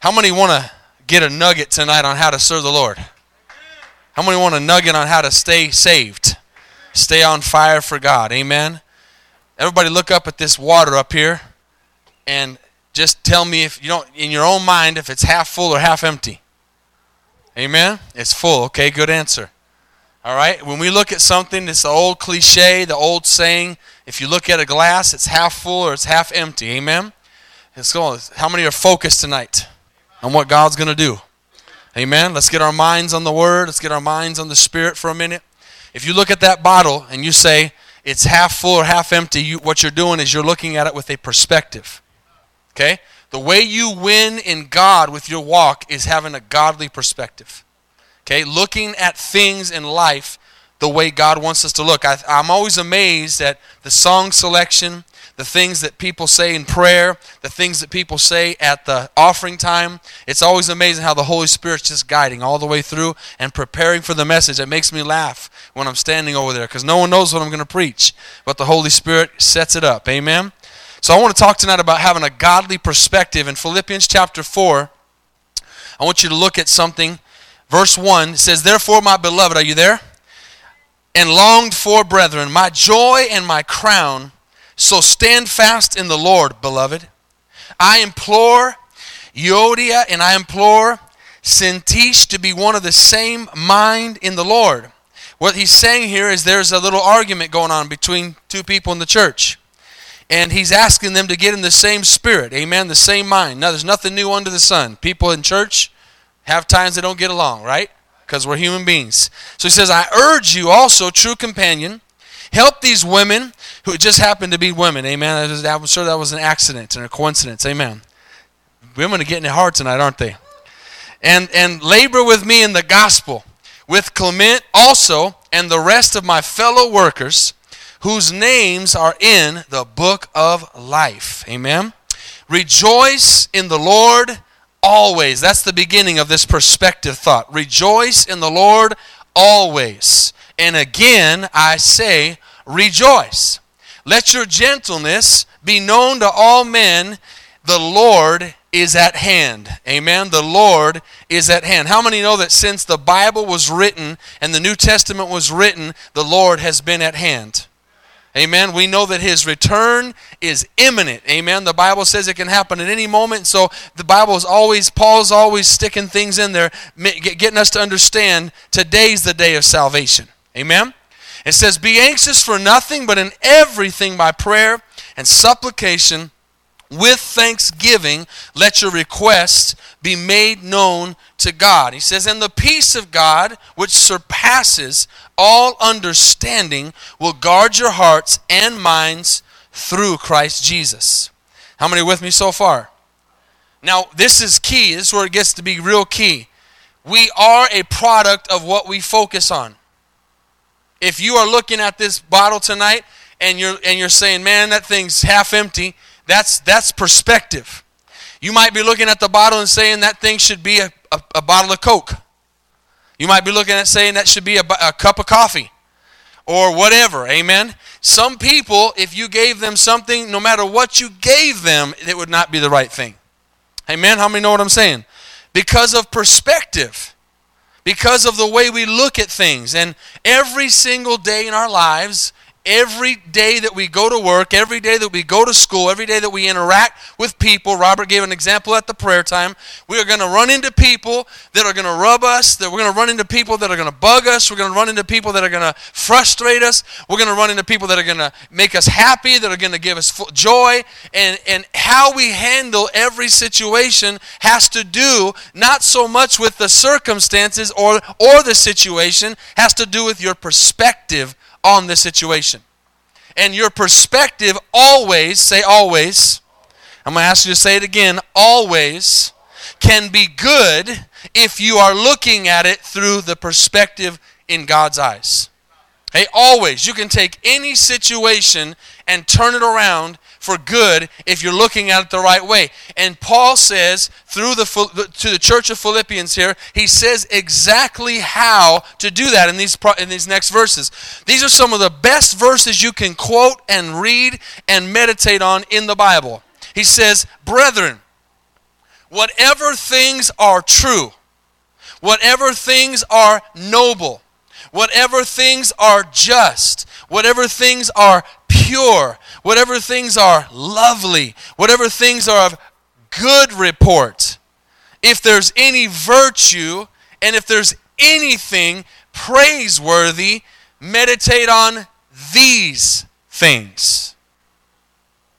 How many want to get a nugget tonight on how to serve the Lord? How many want a nugget on how to stay saved? Stay on fire for God. Amen. Everybody look up at this water up here and just tell me if you don't in your own mind if it's half full or half empty. Amen. It's full. Okay, good answer. All right. When we look at something, it's the old cliche, the old saying, if you look at a glass, it's half full or it's half empty. Amen. It's going. How many are focused tonight on what God's going to do? Amen. Let's get our minds on the Word. Let's get our minds on the Spirit for a minute. If you look at that bottle and you say it's half full or half empty, you, what you're doing is you're looking at it with a perspective. Okay? The way you win in God with your walk is having a godly perspective. Okay? Looking at things in life the way God wants us to look. I, am always amazed at the song selection, the things that people say in prayer, the things that people say at the offering time. It's always amazing how the Holy Spirit's just guiding all the way through and preparing for the message. It makes me laugh when I'm standing over there because no one knows what I'm going to preach, but the Holy Spirit sets it up. Amen. So I want to talk tonight about having a godly perspective. In Philippians chapter 4, I want you to look at something. Verse 1 says, Therefore, my beloved, are you there? And longed for brethren, my joy and my crown so stand fast in the Lord, beloved. I implore Euodia and I implore Syntyche to be one of the same mind in the Lord. What he's saying here is there's a little argument going on between two people in the church. And he's asking them to get in the same spirit, amen, the same mind. Now, there's nothing new under the sun. People in church have times they don't get along, right? Because we're human beings. So he says, I urge you also, true companion, help these women who just happened to be women. Amen. I'm sure that was an accident and a coincidence. Amen. Women are getting it hard tonight, aren't they? And and labor with me in the gospel, with Clement also, and the rest of my fellow workers, whose names are in the book of life. Amen. Rejoice in the Lord always. That's the beginning of this perspective thought. Rejoice in the Lord always. And again, I say, rejoice. Let your gentleness be known to all men. The Lord is at hand. Amen. The Lord is at hand. How many know that since the Bible was written and the New Testament was written, the Lord has been at hand? Amen. We know that his return is imminent. Amen. The Bible says it can happen at any moment. So the Bible is always, Paul's always sticking things in there, getting us to understand today's the day of salvation. Amen. It says, Be anxious for nothing, but in everything by prayer and supplication with thanksgiving, let your requests be made known to God. He says, And the peace of God, which surpasses all understanding, will guard your hearts and minds through Christ Jesus. How many with me so far? Now, this is key. This is where it gets to be real key. We are a product of what we focus on. If you are looking at this bottle tonight and you're and you're saying, "Man, that thing's half empty," that's that's perspective. You might be looking at the bottle and saying that thing should be a, a, a bottle of Coke. You might be looking at saying that should be a, a cup of coffee or whatever. Amen. Some people, if you gave them something, no matter what you gave them, it would not be the right thing. Amen. How many know what I'm saying? Because of perspective because of the way we look at things. And every single day in our lives, every day that we go to work, every day that we go to school, every day that we interact with people, Robert gave an example at the prayer time, we are going to run into people that are going to rub us, that we're going to run into people that are going to bug us, we're going to run into people that are going to frustrate us, we're going to run into people that are going to make us happy, that are going to give us joy, and, and how we handle every situation has to do not so much with the circumstances or, or the situation, has to do with your perspective on the situation. And your perspective always, say always, I'm going to ask you to say it again, always can be good if you are looking at it through the perspective in God's eyes. Hey, always. You can take any situation and turn it around for good if you're looking at it the right way. And Paul says through the to the church of Philippians here, he says exactly how to do that in these in these next verses. These are some of the best verses you can quote and read and meditate on in the Bible. He says, "Brethren, whatever things are true, whatever things are noble, whatever things are just, whatever things are pure, whatever things are lovely, whatever things are of good report, if there's any virtue and if there's anything praiseworthy, meditate on these things.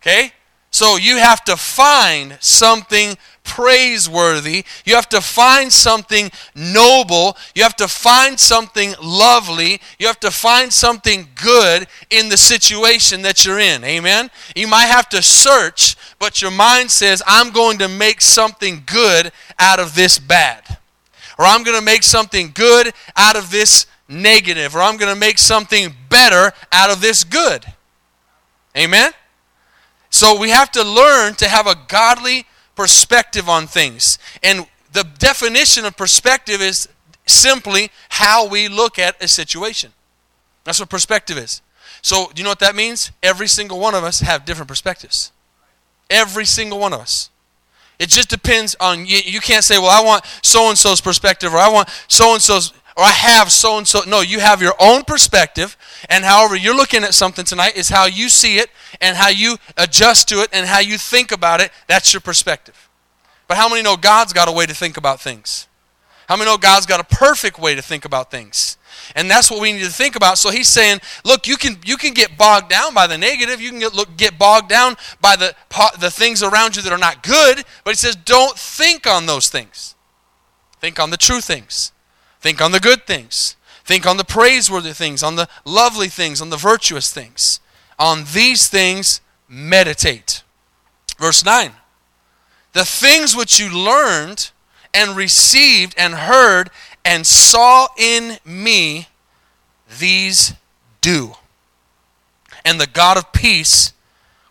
Okay? So you have to find something praiseworthy. You have to find something noble. You have to find something lovely. You have to find something good in the situation that you're in. Amen? You might have to search, but your mind says, I'm going to make something good out of this bad. Or I'm going to make something good out of this negative. Or I'm going to make something better out of this good. Amen? So we have to learn to have a godly perspective on things. And the definition of perspective is simply how we look at a situation. That's what perspective is. So, do you know what that means? Every single one of us have different perspectives. Every single one of us. It just depends on you. You can't say, well, I want so and so's perspective, or I want so and so's, or I have so and so. No, you have your own perspective, and however you're looking at something tonight is how you see it, and how you adjust to it, and how you think about it. That's your perspective. But how many know God's got a way to think about things? How many know God's got a perfect way to think about things? And that's what we need to think about. So he's saying, look, you can you can get bogged down by the negative. You can get look, get bogged down by the the things around you that are not good. But he says, don't think on those things. Think on the true things. Think on the good things. Think on the praiseworthy things, on the lovely things, on the virtuous things. On these things, meditate. Verse 9 The things which you learned and received and heard and saw in me, these do. And the God of peace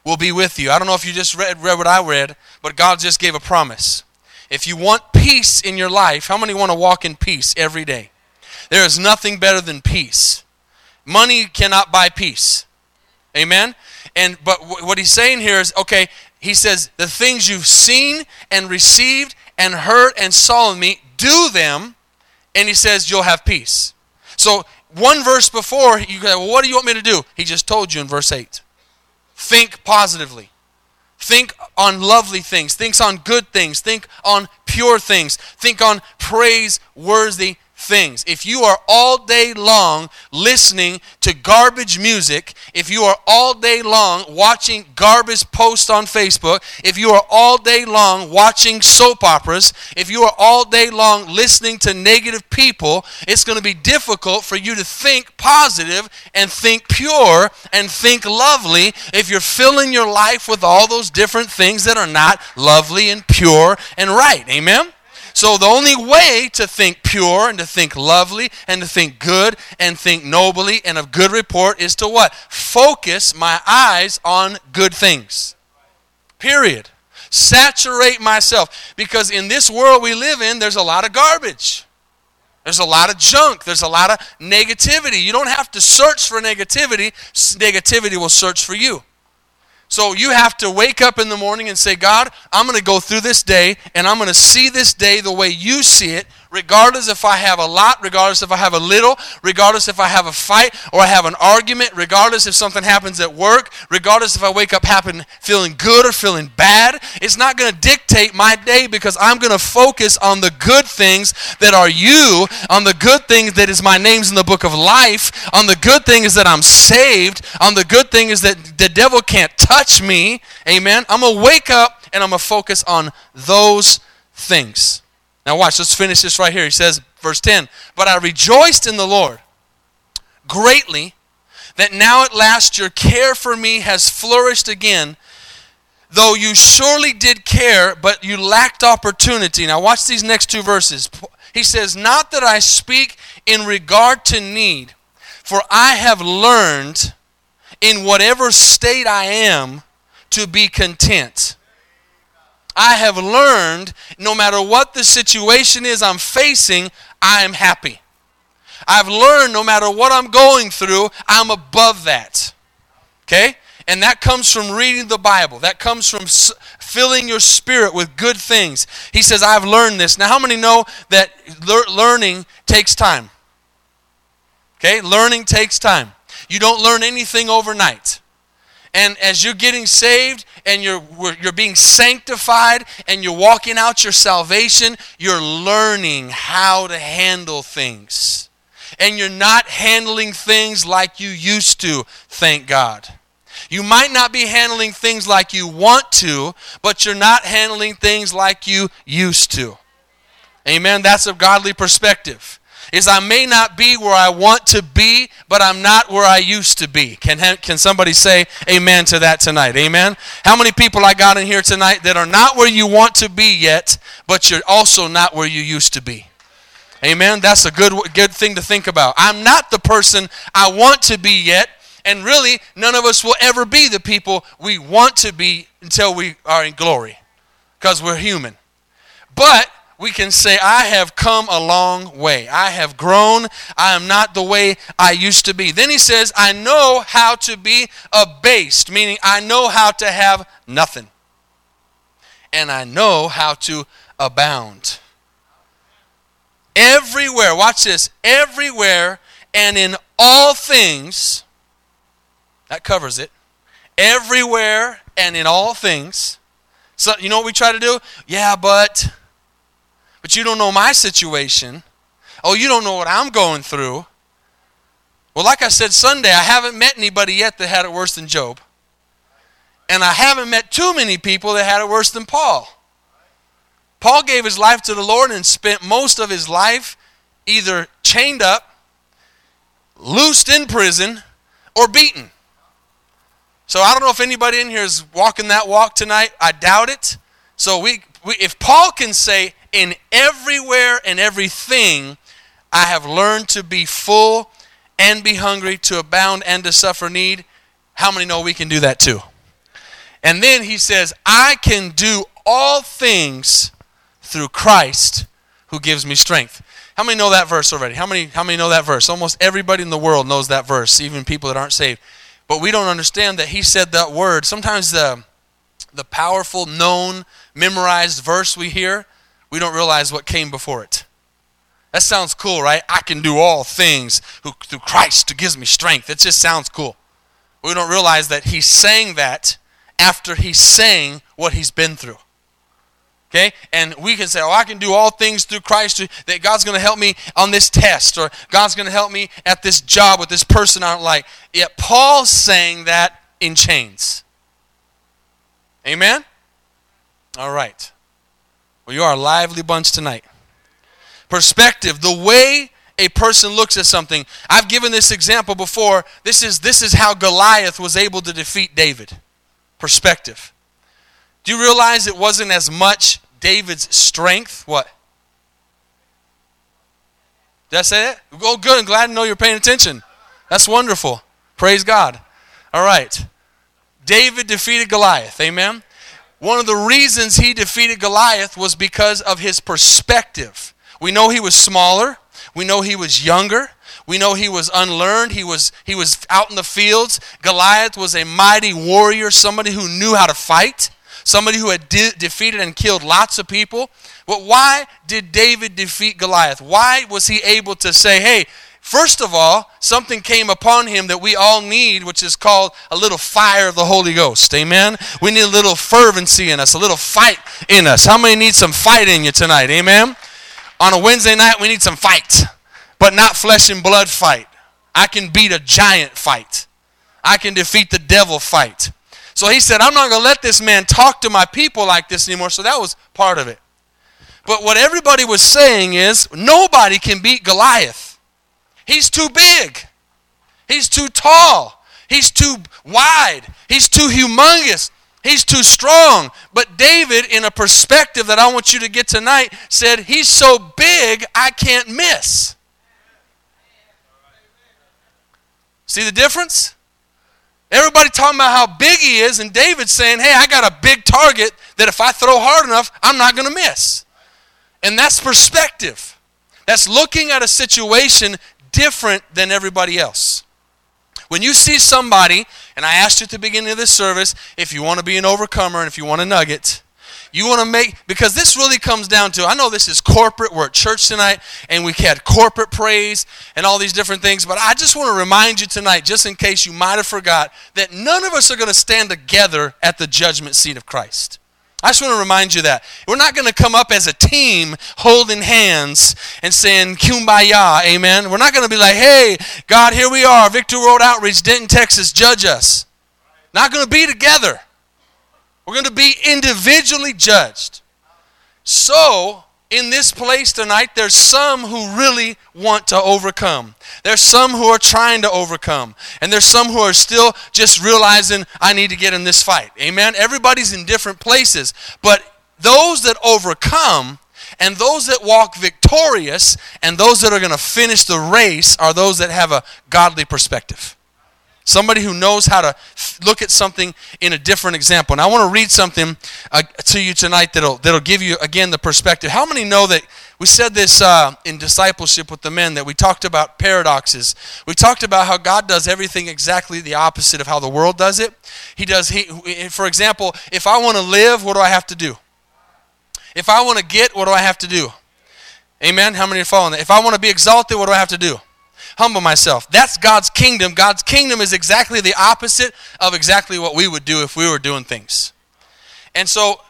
will be with you. I don't know if you just read, read what I read, but God just gave a promise. If you want peace in your life, how many want to walk in peace every day? There is nothing better than peace. Money cannot buy peace. Amen? And but what he's saying here is okay, he says the things you've seen and received and heard and saw in me, do them, and he says you'll have peace. So one verse before, you go, well, what do you want me to do? He just told you in verse 8. Think positively. Think on lovely things. Think on good things. Think on pure things. Think on praiseworthy things. If you are all day long listening to garbage music, if you are all day long watching garbage posts on Facebook, if you are all day long watching soap operas, if you are all day long listening to negative people, it's going to be difficult for you to think positive and think pure and think lovely if you're filling your life with all those different things that are not lovely and pure and right. Amen? So the only way to think pure and to think lovely and to think good and think nobly and of good report is to what? Focus my eyes on good things. Period. Saturate myself. Because in this world we live in, there's a lot of garbage. There's a lot of junk. There's a lot of negativity. You don't have to search for negativity, negativity will search for you. So you have to wake up in the morning and say, God, I'm going to go through this day and I'm going to see this day the way you see it regardless if I have a lot, regardless if I have a little, regardless if I have a fight or I have an argument, regardless if something happens at work, regardless if I wake up happen, feeling good or feeling bad. It's not going to dictate my day because I'm going to focus on the good things that are you, on the good things that is my name's in the book of life, on the good things that I'm saved, on the good things that the devil can't touch me. Amen. I'm going to wake up and I'm going to focus on those things. Now, watch, let's finish this right here. He says, verse 10 But I rejoiced in the Lord greatly that now at last your care for me has flourished again, though you surely did care, but you lacked opportunity. Now, watch these next two verses. He says, Not that I speak in regard to need, for I have learned in whatever state I am to be content. I have learned no matter what the situation is I'm facing, I am happy. I've learned no matter what I'm going through, I'm above that. Okay? And that comes from reading the Bible. That comes from filling your spirit with good things. He says, I've learned this. Now, how many know that learning takes time? Okay, learning takes time. You don't learn anything overnight. And as you're getting saved and you're, you're being sanctified and you're walking out your salvation, you're learning how to handle things. And you're not handling things like you used to, thank God. You might not be handling things like you want to, but you're not handling things like you used to. Amen. That's a godly perspective is I may not be where I want to be, but I'm not where I used to be. Can, can somebody say amen to that tonight? Amen? How many people I got in here tonight that are not where you want to be yet, but you're also not where you used to be? Amen? That's a good, good thing to think about. I'm not the person I want to be yet, and really, none of us will ever be the people we want to be until we are in glory because we're human. But we can say, I have come a long way. I have grown. I am not the way I used to be. Then he says, I know how to be abased, meaning I know how to have nothing. And I know how to abound. Everywhere, watch this, everywhere and in all things, that covers it. Everywhere and in all things. So, you know what we try to do? Yeah, but but you don't know my situation. Oh, you don't know what I'm going through. Well, like I said Sunday, I haven't met anybody yet that had it worse than Job. And I haven't met too many people that had it worse than Paul. Paul gave his life to the Lord and spent most of his life either chained up, loosed in prison, or beaten. So I don't know if anybody in here is walking that walk tonight. I doubt it. So we, we if Paul can say, in everywhere and everything, I have learned to be full and be hungry, to abound and to suffer need. How many know we can do that too? And then he says, I can do all things through Christ who gives me strength. How many know that verse already? How many, how many know that verse? Almost everybody in the world knows that verse, even people that aren't saved. But we don't understand that he said that word. Sometimes the, the powerful, known, memorized verse we hear, we don't realize what came before it. That sounds cool, right? I can do all things who, through Christ who gives me strength. It just sounds cool. We don't realize that he's saying that after he's saying what he's been through. Okay? And we can say, oh, I can do all things through Christ, that God's going to help me on this test, or God's going to help me at this job with this person I don't like. Yet Paul's saying that in chains. Amen? All right. Well, you are a lively bunch tonight. Perspective, the way a person looks at something. I've given this example before. This is, this is how Goliath was able to defeat David. Perspective. Do you realize it wasn't as much David's strength? What? Did I say that? Oh, good. I'm glad to know you're paying attention. That's wonderful. Praise God. All right. David defeated Goliath. Amen. One of the reasons he defeated Goliath was because of his perspective. We know he was smaller, we know he was younger, we know he was unlearned, he was, he was out in the fields. Goliath was a mighty warrior, somebody who knew how to fight, somebody who had de- defeated and killed lots of people. But why did David defeat Goliath? Why was he able to say, hey, First of all, something came upon him that we all need, which is called a little fire of the Holy Ghost. Amen? We need a little fervency in us, a little fight in us. How many need some fight in you tonight? Amen? On a Wednesday night, we need some fight, but not flesh and blood fight. I can beat a giant fight, I can defeat the devil fight. So he said, I'm not going to let this man talk to my people like this anymore. So that was part of it. But what everybody was saying is, nobody can beat Goliath. He's too big. He's too tall. He's too wide. He's too humongous. He's too strong. But David, in a perspective that I want you to get tonight, said, He's so big, I can't miss. See the difference? Everybody talking about how big he is, and David saying, Hey, I got a big target that if I throw hard enough, I'm not going to miss. And that's perspective. That's looking at a situation different than everybody else. When you see somebody, and I asked you at the beginning of this service if you want to be an overcomer and if you want a nugget, you want to make, because this really comes down to, I know this is corporate, we're at church tonight, and we had corporate praise and all these different things, but I just want to remind you tonight, just in case you might have forgot, that none of us are going to stand together at the judgment seat of Christ. I just want to remind you that. We're not going to come up as a team holding hands and saying kumbaya, amen. We're not going to be like, hey, God, here we are, Victory Road Outreach, Denton, Texas, judge us. Not going to be together. We're going to be individually judged. So, in this place tonight, there's some who really want to overcome. There's some who are trying to overcome. And there's some who are still just realizing, I need to get in this fight. Amen? Everybody's in different places. But those that overcome and those that walk victorious and those that are going to finish the race are those that have a godly perspective. Somebody who knows how to look at something in a different example. And I want to read something uh, to you tonight that'll, that'll give you, again, the perspective. How many know that we said this uh, in discipleship with the men that we talked about paradoxes? We talked about how God does everything exactly the opposite of how the world does it. He does, he, for example, if I want to live, what do I have to do? If I want to get, what do I have to do? Amen? How many are following that? If I want to be exalted, what do I have to do? Humble myself. That's God's kingdom. God's kingdom is exactly the opposite of exactly what we would do if we were doing things. And so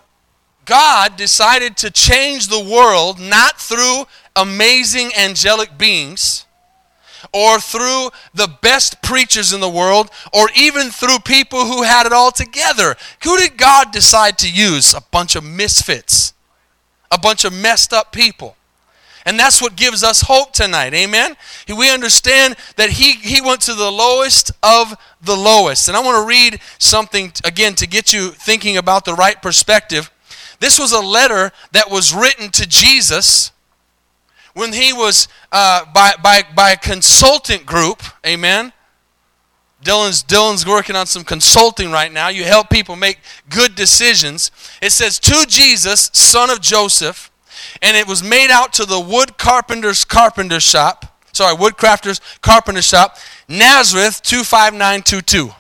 God decided to change the world not through amazing angelic beings or through the best preachers in the world or even through people who had it all together. Who did God decide to use? A bunch of misfits, a bunch of messed up people. And that's what gives us hope tonight. Amen? We understand that he, he went to the lowest of the lowest. And I want to read something, again, to get you thinking about the right perspective. This was a letter that was written to Jesus when he was uh, by, by, by a consultant group. Amen? Dylan's, Dylan's working on some consulting right now. You help people make good decisions. It says, To Jesus, son of Joseph, and it was made out to the wood carpenter's carpenter shop. Sorry, woodcrafter's carpenter shop, Nazareth 25922.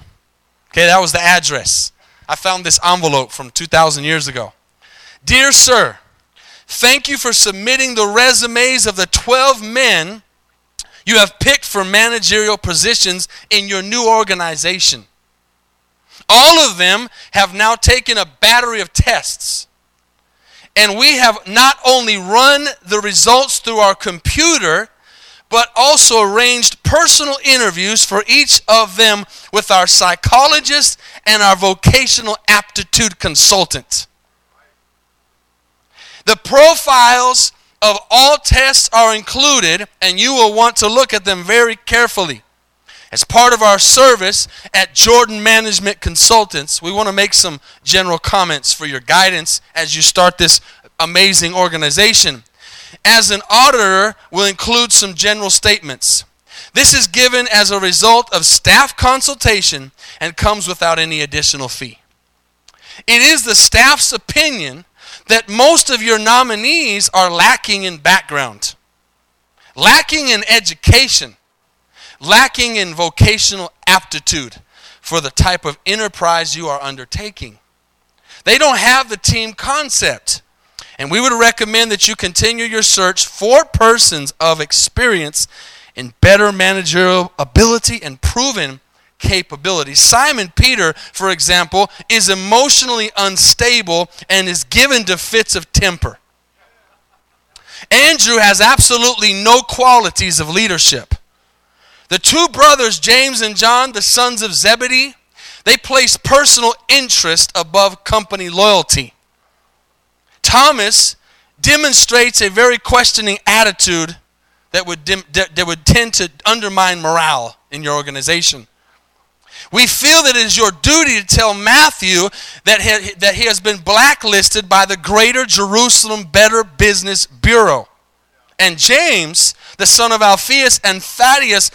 Okay, that was the address. I found this envelope from 2,000 years ago. Dear sir, thank you for submitting the resumes of the 12 men you have picked for managerial positions in your new organization. All of them have now taken a battery of tests and we have not only run the results through our computer, but also arranged personal interviews for each of them with our psychologist and our vocational aptitude consultant. The profiles of all tests are included, and you will want to look at them very carefully. As part of our service at Jordan Management Consultants, we want to make some general comments for your guidance as you start this amazing organization. As an auditor, we'll include some general statements. This is given as a result of staff consultation and comes without any additional fee. It is the staff's opinion that most of your nominees are lacking in background, lacking in education, lacking in vocational aptitude for the type of enterprise you are undertaking. They don't have the team concept. And we would recommend that you continue your search for persons of experience in better managerial ability and proven capability. Simon Peter, for example, is emotionally unstable and is given to fits of temper. Andrew has absolutely no qualities of leadership. The two brothers, James and John, the sons of Zebedee, they place personal interest above company loyalty. Thomas demonstrates a very questioning attitude that would, dim, that would tend to undermine morale in your organization. We feel that it is your duty to tell Matthew that he, that he has been blacklisted by the Greater Jerusalem Better Business Bureau. And James, the son of Alphaeus, and Thaddeus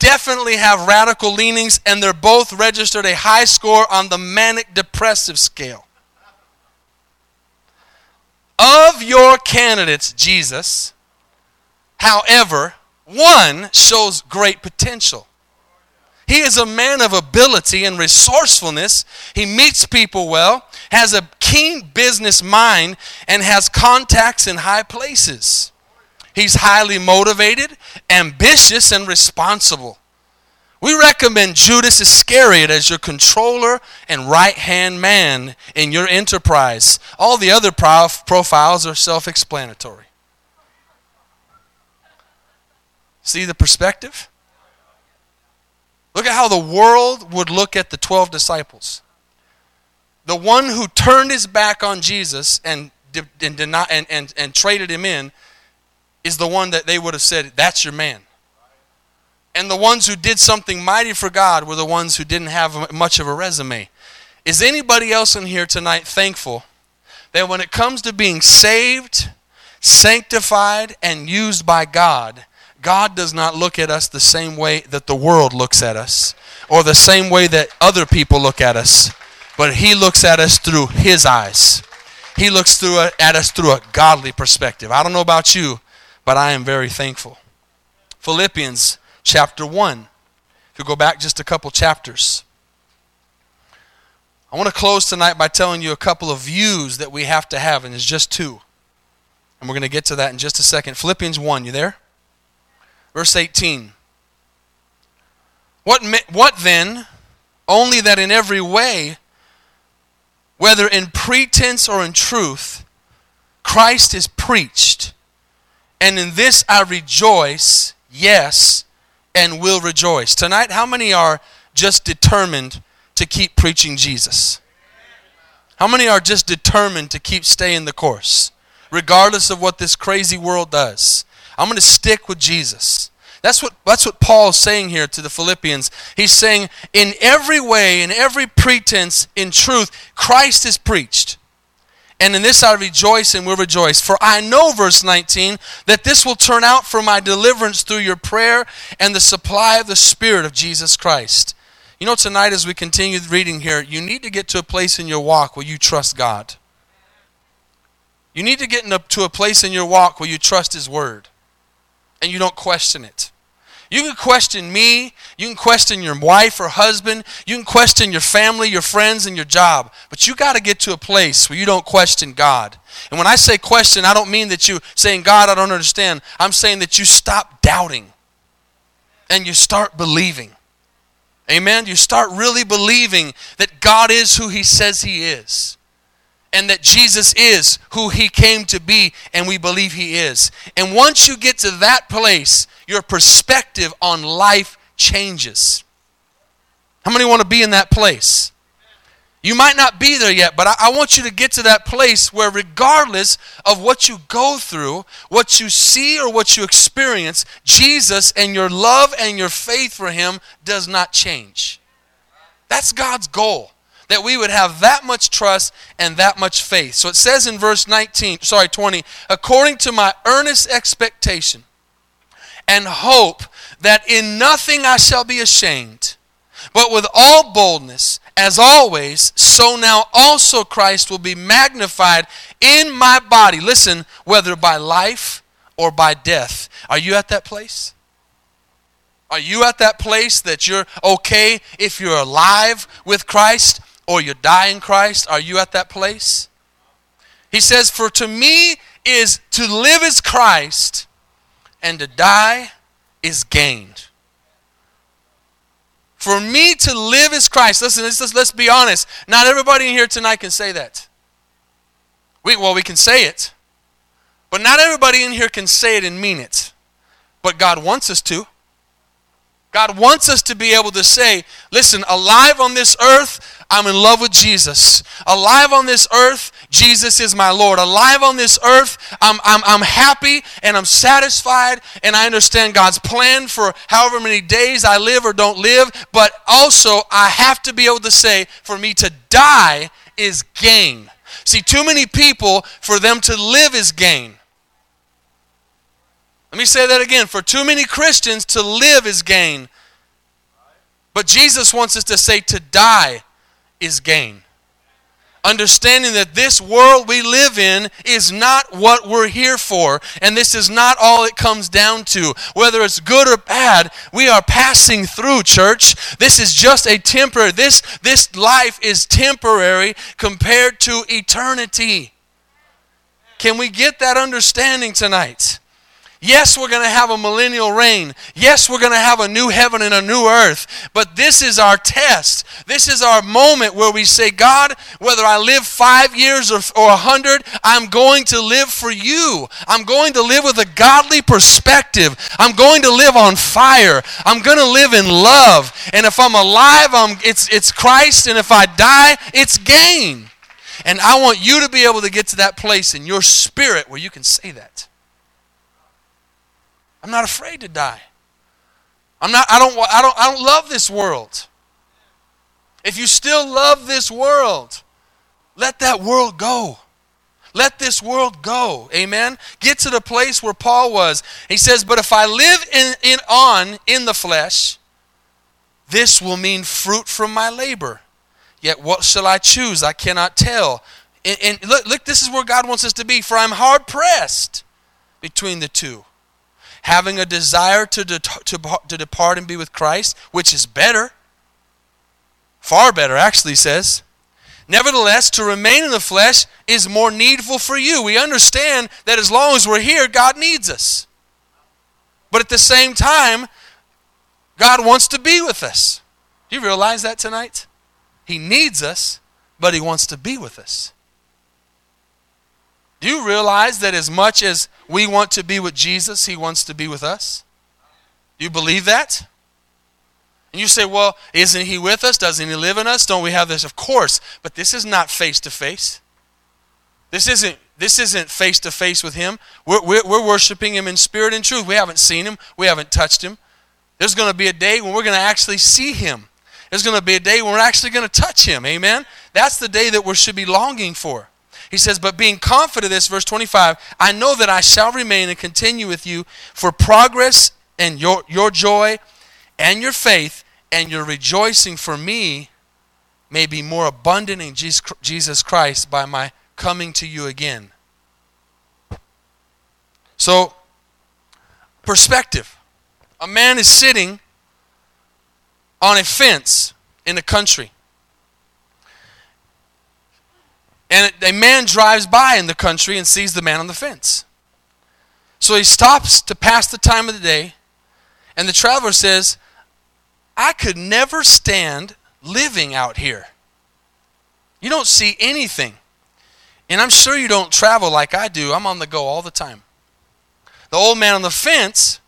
definitely have radical leanings, and they're both registered a high score on the manic depressive scale. Of your candidates, Jesus, however, one shows great potential. He is a man of ability and resourcefulness. He meets people well, has a keen business mind, and has contacts in high places. He's highly motivated, ambitious, and responsible. We recommend Judas Iscariot as your controller and right hand man in your enterprise. All the other profiles are self explanatory. See the perspective? Look at how the world would look at the 12 disciples. The one who turned his back on Jesus and, and, and, and, and traded him in is the one that they would have said, That's your man. And the ones who did something mighty for God were the ones who didn't have much of a resume. Is anybody else in here tonight thankful that when it comes to being saved, sanctified, and used by God, God does not look at us the same way that the world looks at us or the same way that other people look at us, but He looks at us through His eyes. He looks through at us through a godly perspective. I don't know about you, but I am very thankful. Philippians chapter 1. If you go back just a couple chapters. I want to close tonight by telling you a couple of views that we have to have, and it's just two. And we're going to get to that in just a second. Philippians 1, you there? Verse 18. What, what then? Only that in every way, whether in pretense or in truth, Christ is preached. And in this I rejoice, yes, and will rejoice. Tonight, how many are just determined to keep preaching Jesus? How many are just determined to keep staying the course, regardless of what this crazy world does? I'm going to stick with Jesus. That's what, that's what Paul's saying here to the Philippians. He's saying, in every way, in every pretense, in truth, Christ is preached. And in this I rejoice and will rejoice. For I know, verse 19, that this will turn out for my deliverance through your prayer and the supply of the Spirit of Jesus Christ. You know, tonight as we continue reading here, you need to get to a place in your walk where you trust God. You need to get to a place in your walk where you trust His Word and you don't question it. You can question me, you can question your wife or husband, you can question your family, your friends, and your job. But you got to get to a place where you don't question God. And when I say question, I don't mean that you saying, God, I don't understand. I'm saying that you stop doubting and you start believing. Amen. You start really believing that God is who He says He is and that Jesus is who he came to be, and we believe he is. And once you get to that place, your perspective on life changes. How many want to be in that place? You might not be there yet, but I, I, want you to get to that place where, regardless of what you go through, what you see, or what you experience, Jesus and your love and your faith for Him does not change. That's God's goal that we would have that much trust and that much faith. So it says in verse 19, sorry, 20, according to my earnest expectation and hope that in nothing I shall be ashamed, but with all boldness, as always, so now also Christ will be magnified in my body. Listen, whether by life or by death. Are you at that place? Are you at that place that you're okay if you're alive with Christ or you die in Christ? Are you at that place? He says, For to me is to live as Christ, and to die is gained. For me to live as Christ, listen, let's, let's be honest. Not everybody in here tonight can say that. We, well, we can say it, but not everybody in here can say it and mean it. But God wants us to. God wants us to be able to say, listen, alive on this earth, I'm in love with Jesus. Alive on this earth, Jesus is my Lord. Alive on this earth, I'm, I'm, I'm happy and I'm satisfied and I understand God's plan for however many days I live or don't live. But also, I have to be able to say, for me to die is gain. See, too many people, for them to live is gain. Let me say that again. For too many Christians, to live is gain. But Jesus wants us to say to die is gain. understanding that this world we live in is not what we're here for and this is not all it comes down to whether it's good or bad we are passing through church this is just a temporary this this life is temporary compared to eternity can we get that understanding tonight Yes, we're going to have a millennial reign. Yes, we're going to have a new heaven and a new earth. But this is our test. This is our moment where we say, God, whether I live five years or, or a hundred, I'm going to live for you. I'm going to live with a godly perspective. I'm going to live on fire. I'm going to live in love. And if I'm alive, I'm, it's, it's Christ. And if I die, it's gain. And I want you to be able to get to that place in your spirit where you can say that. I'm not afraid to die. I'm not, I, don't, I, don't, I don't love this world. If you still love this world, let that world go. Let this world go. Amen. Get to the place where Paul was. He says, But if I live in, in on in the flesh, this will mean fruit from my labor. Yet what shall I choose? I cannot tell. And, and look, look, this is where God wants us to be. For I'm hard pressed between the two having a desire to, de- to, to depart and be with Christ, which is better, far better, actually says. Nevertheless, to remain in the flesh is more needful for you. We understand that as long as we're here, God needs us. But at the same time, God wants to be with us. Do you realize that tonight? He needs us, but He wants to be with us. Do you realize that as much as we want to be with Jesus, He wants to be with us? Do you believe that? And you say, well, isn't He with us? Doesn't He live in us? Don't we have this? Of course, but this is not face to face. This isn't this isn't face to face with Him. We're, we're, we're worshiping Him in spirit and truth. We haven't seen Him, we haven't touched Him. There's going to be a day when we're going to actually see Him. There's going to be a day when we're actually going to touch Him. Amen? That's the day that we should be longing for. He says, But being confident of this, verse 25, I know that I shall remain and continue with you for progress and your, your joy and your faith and your rejoicing for me may be more abundant in Jesus Christ by my coming to you again. So, perspective. A man is sitting on a fence in a country. And a man drives by in the country and sees the man on the fence. So he stops to pass the time of the day, and the traveler says, I could never stand living out here. You don't see anything. And I'm sure you don't travel like I do. I'm on the go all the time. The old man on the fence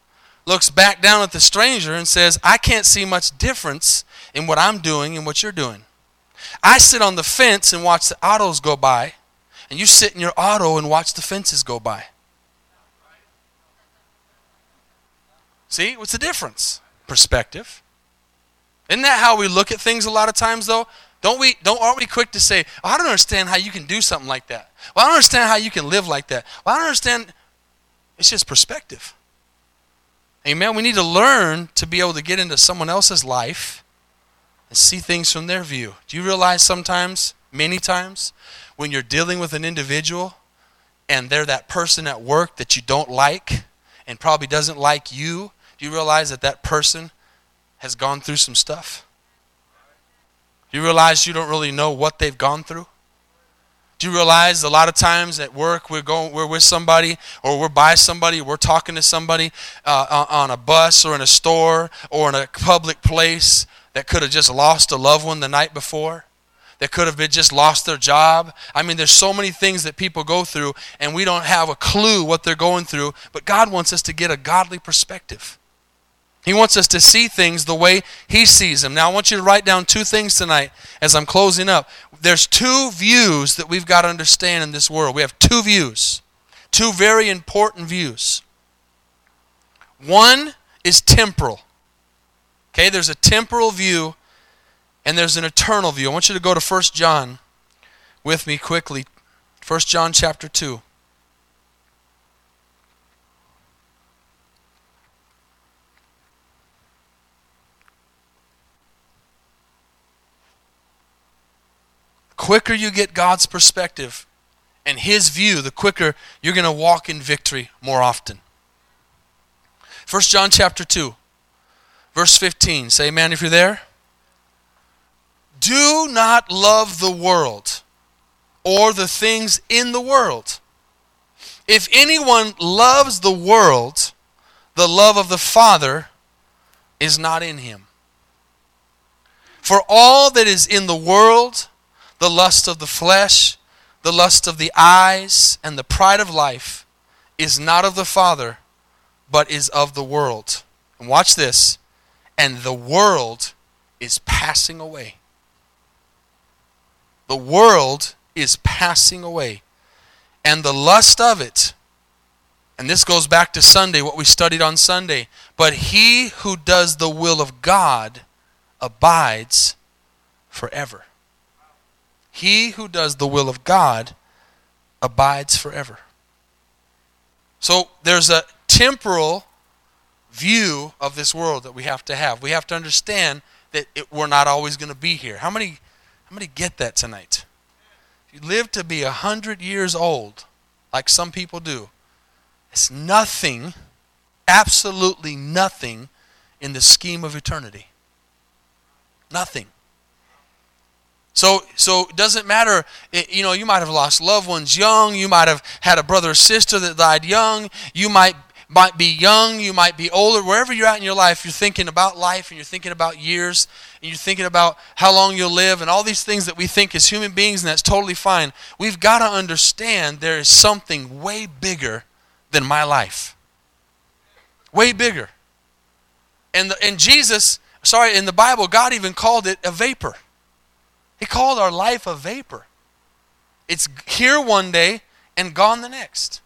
looks back down at the stranger and says, I can't see much difference in what I'm doing and what you're doing. I sit on the fence and watch the autos go by, and you sit in your auto and watch the fences go by. See, what's the difference? Perspective. Isn't that how we look at things a lot of times though? Don't we don't aren't we quick to say, oh, I don't understand how you can do something like that. Well, I don't understand how you can live like that. Well, I don't understand it's just perspective. Amen. We need to learn to be able to get into someone else's life and see things from their view. Do you realize sometimes, many times, when you're dealing with an individual and they're that person at work that you don't like and probably doesn't like you, do you realize that that person has gone through some stuff? Do you realize you don't really know what they've gone through? Do you realize a lot of times at work we're going, we're with somebody, or we're by somebody, we're talking to somebody uh, on a bus or in a store or in a public place, that could have just lost a loved one the night before, that could have been just lost their job. I mean, there's so many things that people go through, and we don't have a clue what they're going through, but God wants us to get a godly perspective. He wants us to see things the way He sees them. Now, I want you to write down two things tonight as I'm closing up. There's two views that we've got to understand in this world. We have two views, two very important views. One is temporal. Okay, there's a temporal view and there's an eternal view. I want you to go to 1 John with me quickly. 1 John chapter 2. quicker you get God's perspective and His view, the quicker you're going to walk in victory more often. 1 John chapter 2, verse 15. Say amen if you're there. Do not love the world or the things in the world. If anyone loves the world, the love of the Father is not in him. For all that is in the world, the lust of the flesh, the lust of the eyes, and the pride of life, is not of the Father, but is of the world. And watch this. And the world is passing away. The world is passing away. And the lust of it, and this goes back to Sunday, what we studied on Sunday. But he who does the will of God abides forever. He who does the will of God abides forever. So there's a temporal view of this world that we have to have. We have to understand that it, we're not always going to be here. How many, how many get that tonight? If you live to be a hundred years old, like some people do, it's nothing, absolutely nothing in the scheme of eternity. Nothing. So, so it doesn't matter. It, you know, you might have lost loved ones young. You might have had a brother or sister that died young. You might might be young. You might be older. Wherever you're at in your life, you're thinking about life and you're thinking about years and you're thinking about how long you'll live and all these things that we think as human beings, and that's totally fine. We've got to understand there is something way bigger than my life. Way bigger. And, the, and Jesus, sorry, in the Bible, God even called it a vapor. He called our life a vapor. It's here one day and gone the next.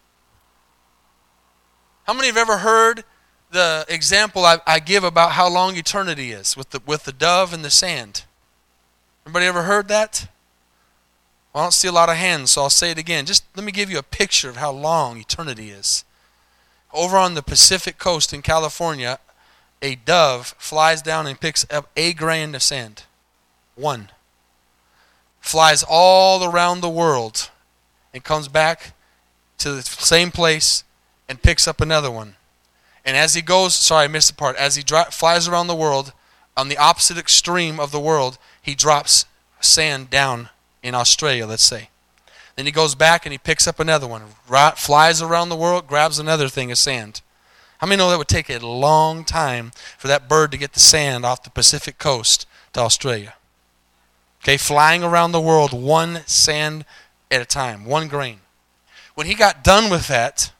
How many have ever heard the example I, I, give about how long eternity is with the, with the dove and the sand? Anybody ever heard that? Well, I don't see a lot of hands, so I'll say it again. Just let me give you a picture of how long eternity is. Over on the Pacific coast in California, a dove flies down and picks up a grain of sand. One. Flies all around the world and comes back to the same place and picks up another one. And as he goes, sorry, I missed the part. As he dri- flies around the world, on the opposite extreme of the world, he drops sand down in Australia, let's say. Then he goes back and he picks up another one, right, flies around the world, grabs another thing of sand. How many know that would take a long time for that bird to get the sand off the Pacific coast to Australia? Okay, flying around the world one sand at a time, one grain. When he got done with that,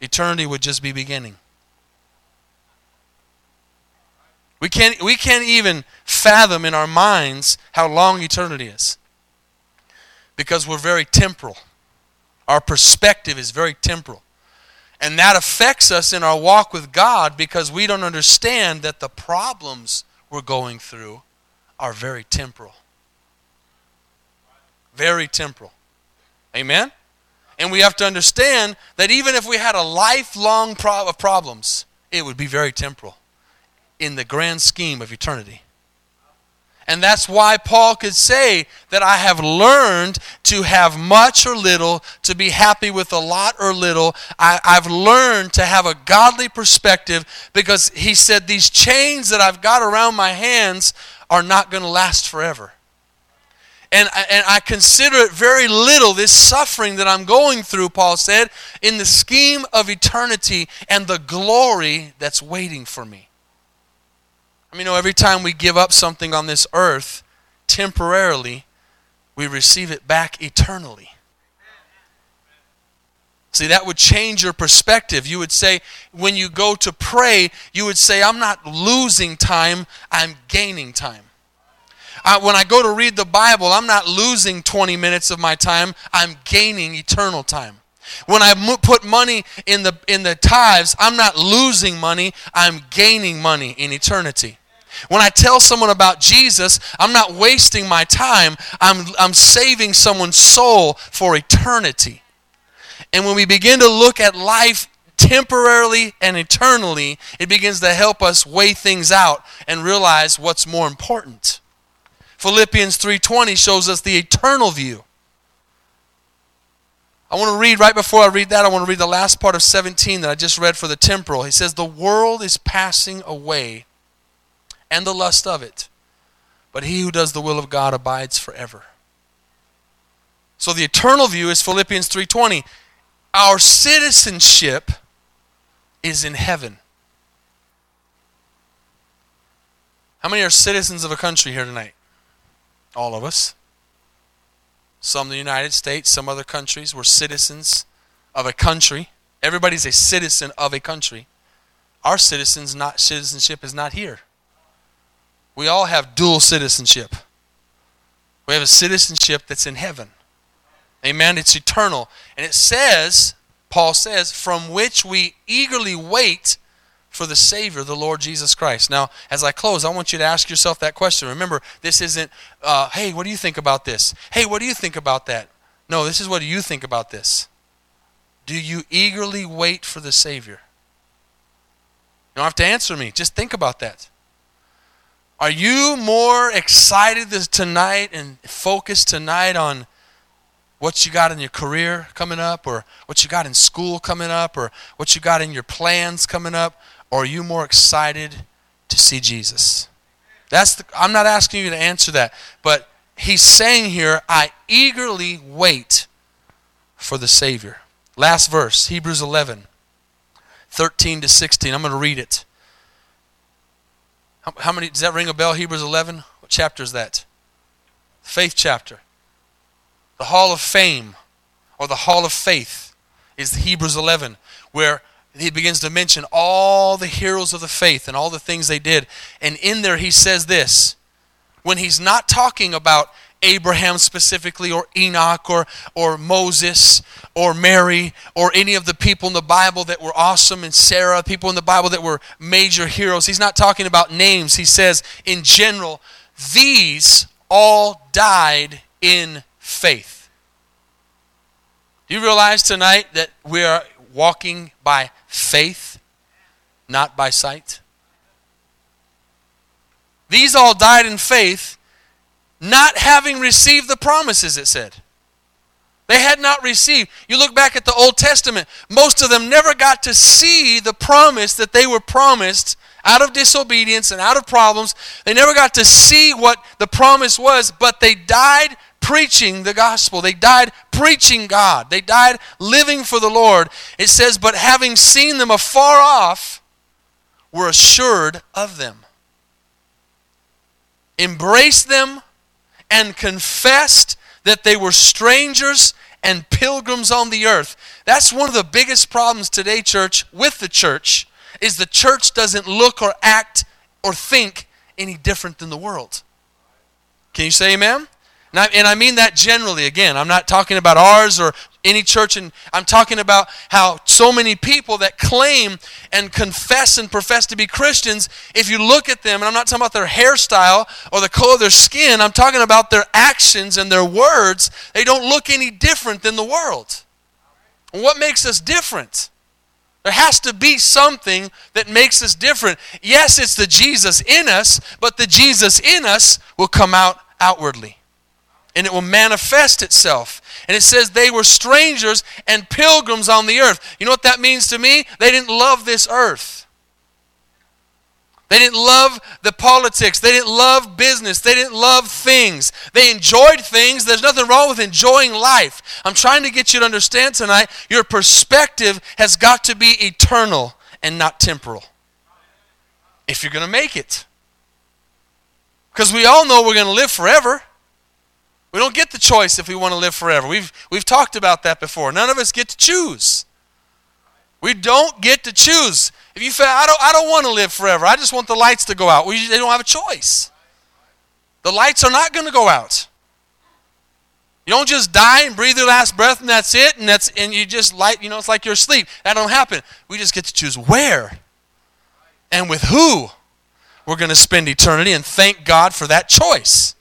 eternity would just be beginning. We can't, we can't even fathom in our minds how long eternity is because we're very temporal. Our perspective is very temporal. And that affects us in our walk with God because we don't understand that the problems we're going through are very temporal. Very temporal. Amen? And we have to understand that even if we had a lifelong pro- of problems, it would be very temporal in the grand scheme of eternity. And that's why Paul could say that I have learned to have much or little, to be happy with a lot or little. I, have learned to have a godly perspective because he said these chains that I've got around my hands are not going to last forever. And, and I consider it very little, this suffering that I'm going through, Paul said, in the scheme of eternity and the glory that's waiting for me. I mean, you know, every time we give up something on this earth, temporarily, we receive it back eternally. See, that would change your perspective. You would say, when you go to pray, you would say, I'm not losing time, I'm gaining time. I, when I go to read the Bible, I'm not losing 20 minutes of my time, I'm gaining eternal time. When I mo- put money in the, in the tithes, I'm not losing money, I'm gaining money in eternity. When I tell someone about Jesus, I'm not wasting my time, I'm, I'm saving someone's soul for eternity. And when we begin to look at life temporarily and eternally, it begins to help us weigh things out and realize what's more important. Philippians 3:20 shows us the eternal view. I want to read right before I read that, I want to read the last part of 17 that I just read for the temporal. He says, The world is passing away and the lust of it, but he who does the will of God abides forever. So the eternal view is Philippians 3:20. Our citizenship is in heaven. How many are citizens of a country here tonight? All of us. Some the United States, some other countries. We're citizens of a country. Everybody's a citizen of a country. Our citizens not citizenship is not here. We all have dual citizenship. We have a citizenship that's in heaven. Amen. It's eternal. And it says, Paul says, from which we eagerly wait for the Savior, the Lord Jesus Christ. Now, as I close, I want you to ask yourself that question. Remember, this isn't, uh, hey, what do you think about this? Hey, what do you think about that? No, this is what do you think about this? Do you eagerly wait for the Savior? You don't have to answer me. Just think about that. Are you more excited tonight and focused tonight on what you got in your career coming up, or what you got in school coming up, or what you got in your plans coming up? Or are you more excited to see Jesus? That's the, I'm not asking you to answer that, but he's saying here, I eagerly wait for the Savior. Last verse, Hebrews 11, 13 to 16. I'm going to read it. How, how many, does that ring a bell, Hebrews 11? What chapter is that? Faith chapter. The Hall of Fame, or the Hall of Faith, is Hebrews 11, where he begins to mention all the heroes of the faith and all the things they did. And in there, he says this when he's not talking about Abraham specifically, or Enoch, or, or Moses, or Mary, or any of the people in the Bible that were awesome, and Sarah, people in the Bible that were major heroes. He's not talking about names. He says, in general, these all died in faith. Do you realize tonight that we are walking by faith, not by sight. These all died in faith, not having received the promises, it said. They had not received. You look back at the Old Testament, most of them never got to see the promise that they were promised out of disobedience and out of problems. They never got to see what the promise was, but they died preaching the gospel. They died preaching God. They died living for the Lord. It says, But having seen them afar off, were assured of them. Embraced them and confessed that they were strangers and pilgrims on the earth. That's one of the biggest problems today, church, with the church, is the church doesn't look or act or think any different than the world. Can you say amen? And I, and I mean that generally. Again, I'm not talking about ours or any church, and I'm talking about how so many people that claim and confess and profess to be Christians, if you look at them, and I'm not talking about their hairstyle or the color of their skin, I'm talking about their actions and their words, they don't look any different than the world. what makes us different? There has to be something that makes us different. Yes, it's the Jesus in us, but the Jesus in us will come out outwardly and it will manifest itself. And it says they were strangers and pilgrims on the earth. You know what that means to me? They didn't love this earth. They didn't love the politics. They didn't love business. They didn't love things. They enjoyed things. There's nothing wrong with enjoying life. I'm trying to get you to understand tonight your perspective has got to be eternal and not temporal. If you're going to make it. Because we all know we're going to live forever. We don't get the choice if we want to live forever. We've, we've talked about that before. None of us get to choose. We don't get to choose. If you say, I don't, I don't want to live forever, I just want the lights to go out, well, they don't have a choice. The lights are not going to go out. You don't just die and breathe your last breath and that's it, and that's and you just light, you know, it's like you're asleep. That don't happen. We just get to choose where and with who we're going to spend eternity, and thank God for that choice.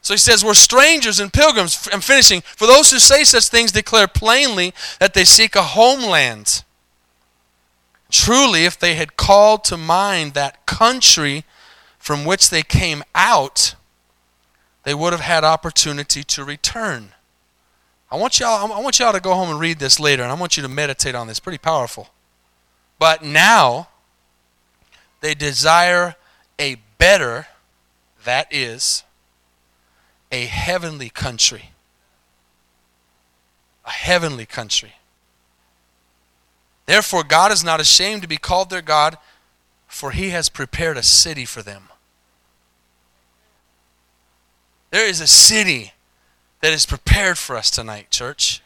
So he says, We're strangers and pilgrims. I'm finishing. For those who say such things declare plainly that they seek a homeland. Truly, if they had called to mind that country from which they came out, they would have had opportunity to return. I want y'all I want y'all to go home and read this later and I want you to meditate on this. Pretty powerful. But now they desire a better that is a heavenly country. A heavenly country. Therefore, God is not ashamed to be called their God, for he has prepared a city for them. There is a city that is prepared for us tonight, church.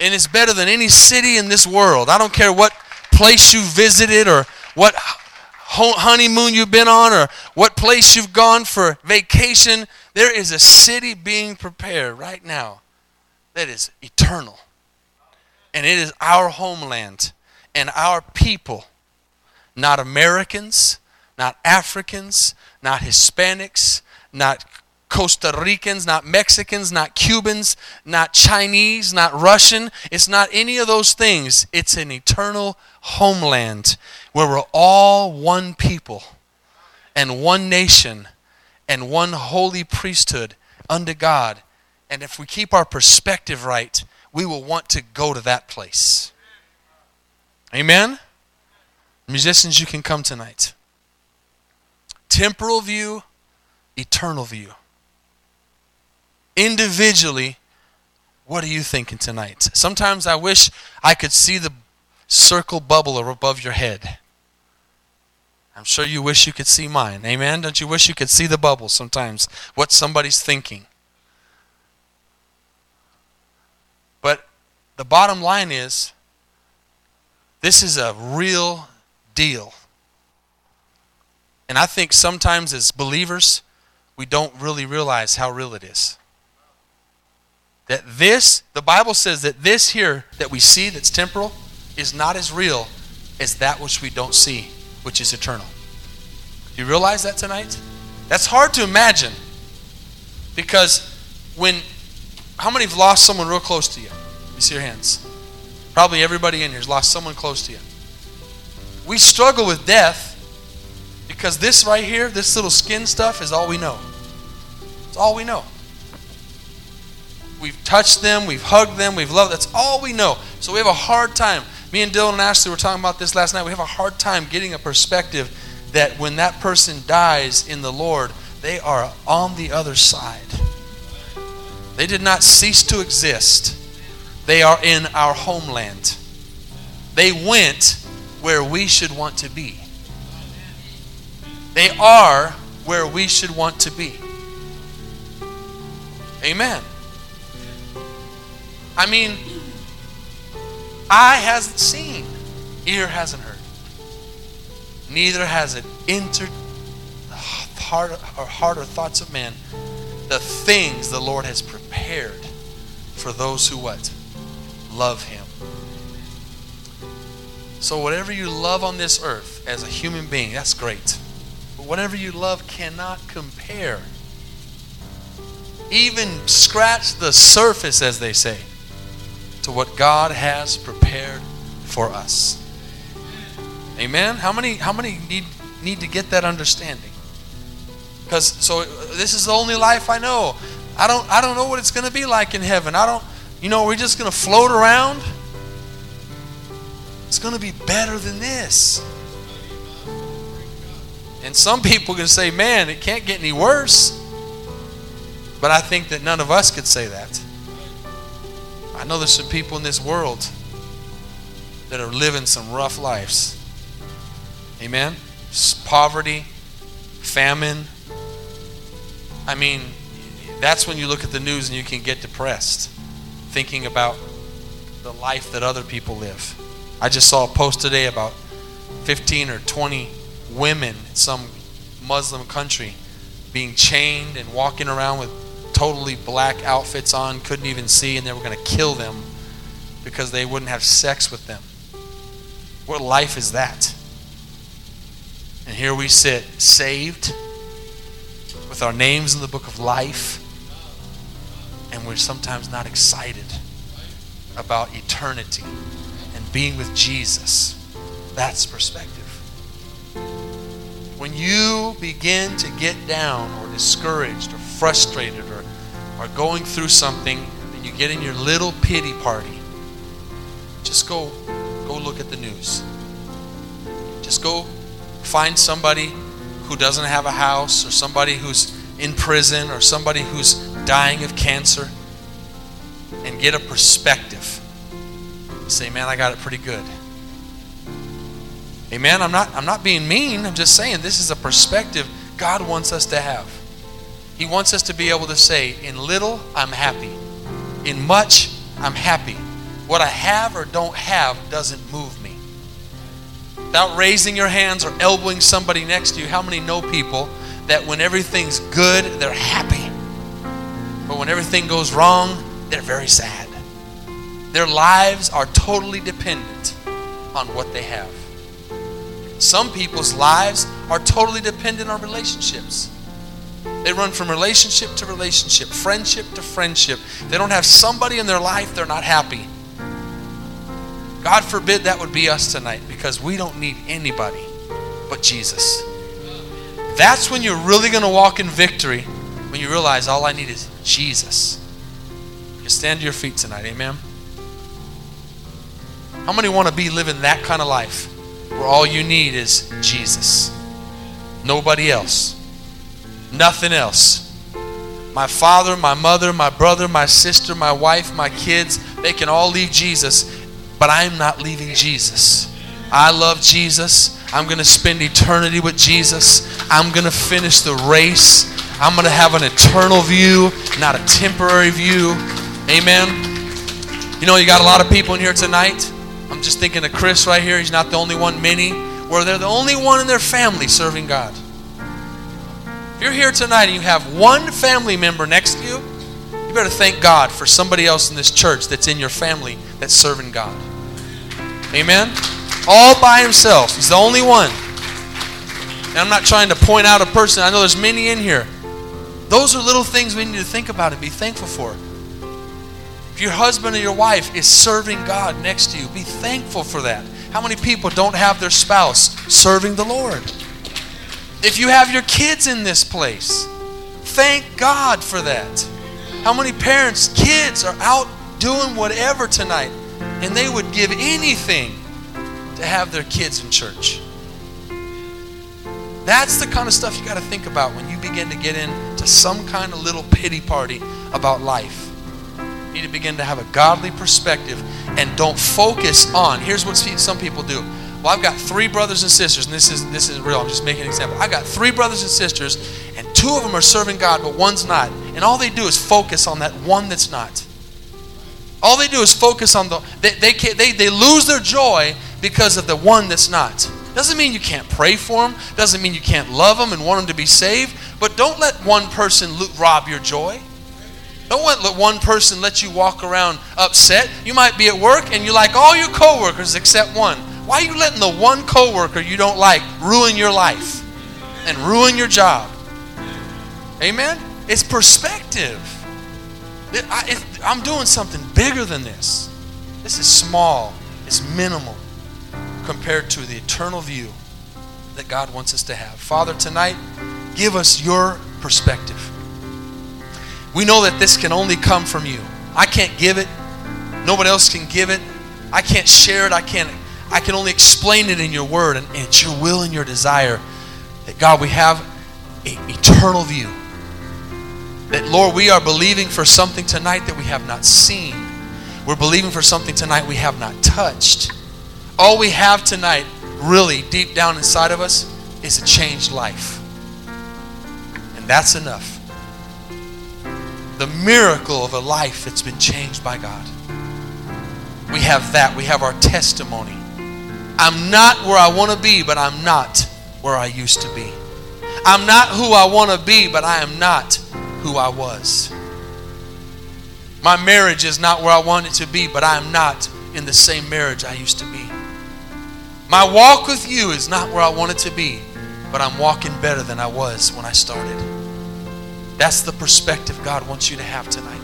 And it's better than any city in this world. I don't care what place you visited or what honeymoon you've been on or what place you've gone for vacation. There is a city being prepared right now that is eternal and it is our homeland and our people, not Americans, not Africans, not Hispanics, not Costa Ricans, not Mexicans, not Cubans, not Chinese, not Russian. It's not any of those things. It's an eternal homeland where we're all one people and one nation and one holy priesthood unto God. And if we keep our perspective right, we will want to go to that place. Amen? Musicians, you can come tonight. Temporal view, eternal view. Individually, what are you thinking tonight? Sometimes I wish I could see the circle bubble above your head. I'm sure you wish you could see mine. Amen? Don't you wish you could see the bubble sometimes? What somebody's thinking. But the bottom line is this is a real deal. And I think sometimes as believers, we don't really realize how real it is. That this, the Bible says that this here that we see that's temporal is not as real as that which we don't see, which is eternal. Do you realize that tonight? That's hard to imagine because when, how many have lost someone real close to you? You see your hands. Probably everybody in here has lost someone close to you. We struggle with death because this right here, this little skin stuff, is all we know. It's all we know. We've touched them, we've hugged them, we've loved. That's all we know. So we have a hard time. Me and Dylan and Ashley were talking about this last night. We have a hard time getting a perspective that when that person dies in the Lord, they are on the other side. They did not cease to exist they are in our homeland. They went where we should want to be. They are where we should want to be. Amen. I mean, eye hasn't seen, ear hasn't heard, neither has it entered the heart or heart or thoughts of man the things the Lord has prepared for those who what? love Him. So, whatever you love on this earth as a human being, that's great. But whatever you love cannot compare. Even scratch the surface, as they say, to what God has prepared for us. Amen. How many how many need need to get that understanding? Because so this is the only life I know. I don't I don't know what it's going to be like in heaven. I don't you know, we're just going to float around. It's going to be better than this. And some people can say, man, it can't get any worse. But I think that none of us could say that. I know there's some people in this world that are living some rough lives. Amen? Poverty, famine. I mean, that's when you look at the news and you can get depressed thinking about the life that other people live. I just saw a post today about 15 or 20 women in some Muslim country being chained and walking around with totally black outfits on, couldn't even see, and they were going to kill them because they wouldn't have sex with them. What life is that? And here we sit, saved, with our names in the book of life and we're sometimes not excited about eternity and being with Jesus. That's perspective. When you begin to get down or discouraged or frustrated or are going through something and you get in your little pity party, just go go look at the news. Just go find somebody who doesn't have a house or somebody who's in prison or somebody who's dying of cancer and get a perspective. Say, man, I got it pretty good. Amen. I'm not I'm not being mean. I'm just saying this is a perspective God wants us to have. He wants us to be able to say, in little, I'm happy. In much, I'm happy. What I have or don't have doesn't move me. Without raising your hands or elbowing somebody next to you, how many know people that when everything's good, they're happy? But when everything goes wrong, they're very sad. Their lives are totally dependent on what they have. Some people's lives are totally dependent on relationships. They run from relationship to relationship, friendship to friendship. They don't have somebody in their life, they're not happy. God forbid that would be us tonight because we don't need anybody but Jesus. That's when you're really going to walk in victory when you realize all I need is Jesus. You stand to your feet tonight, amen. How many want to be living that kind of life where all you need is Jesus? Nobody else. Nothing else. My father, my mother, my brother, my sister, my wife, my kids, they can all leave Jesus, but I'm not leaving Jesus. I love Jesus. I'm going to spend eternity with Jesus. I'm going to finish the race. I'm going to have an eternal view, not a temporary view. Amen. You know, you got a lot of people in here tonight. I'm just thinking of Chris right here. He's not the only one, many, where they're the only one in their family serving God. If you're here tonight and you have one family member next to you, you better thank God for somebody else in this church that's in your family that's serving God. Amen? All by himself. He's the only one. And I'm not trying to point out a person. I know there's many in here. Those are little things we need to think about and be thankful for. If your husband or your wife is serving God next to you, be thankful for that. How many people don't have their spouse serving the Lord? If you have your kids in this place, thank God for that. How many parents, kids are out doing whatever tonight, and they would give anything to have their kids in church? That's the kind of stuff you got to think about when you begin to get into some kind of little pity party about life You need to begin to have a godly perspective and don't focus on. Here's what some people do. Well, I've got three brothers and sisters, and this is this is real. I'm just making an example. I've got three brothers and sisters, and two of them are serving God, but one's not. And all they do is focus on that one that's not. All they do is focus on the they they they, they lose their joy because of the one that's not. Doesn't mean you can't pray for them. Doesn't mean you can't love them and want them to be saved. But don't let one person rob your joy. Don't let one person let you walk around upset. You might be at work and you like all your coworkers except one. Why are you letting the one coworker you don't like ruin your life and ruin your job? Amen? It's perspective. I, am doing something bigger than this. This is small, it's minimal compared to the eternal view that God wants us to have. Father, tonight, give us your perspective. We know that this can only come from you. I can't give it. Nobody else can give it. I can't share it. I can't I can only explain it in your word and, and it's your will and your desire that God we have an eternal view. That Lord, we are believing for something tonight that we have not seen. We're believing for something tonight we have not touched. All we have tonight, really deep down inside of us, is a changed life. And that's enough the miracle of a life that's been changed by God. We have that. We have our testimony. I'm not where I want to be, but I'm not where I used to be. I'm not who I want to be, but I am not who I was. My marriage is not where I want it to be, but I am not in the same marriage I used to be. My walk with you is not where I want it to be, but I'm walking better than I was when I started. That's the perspective God wants you to have tonight.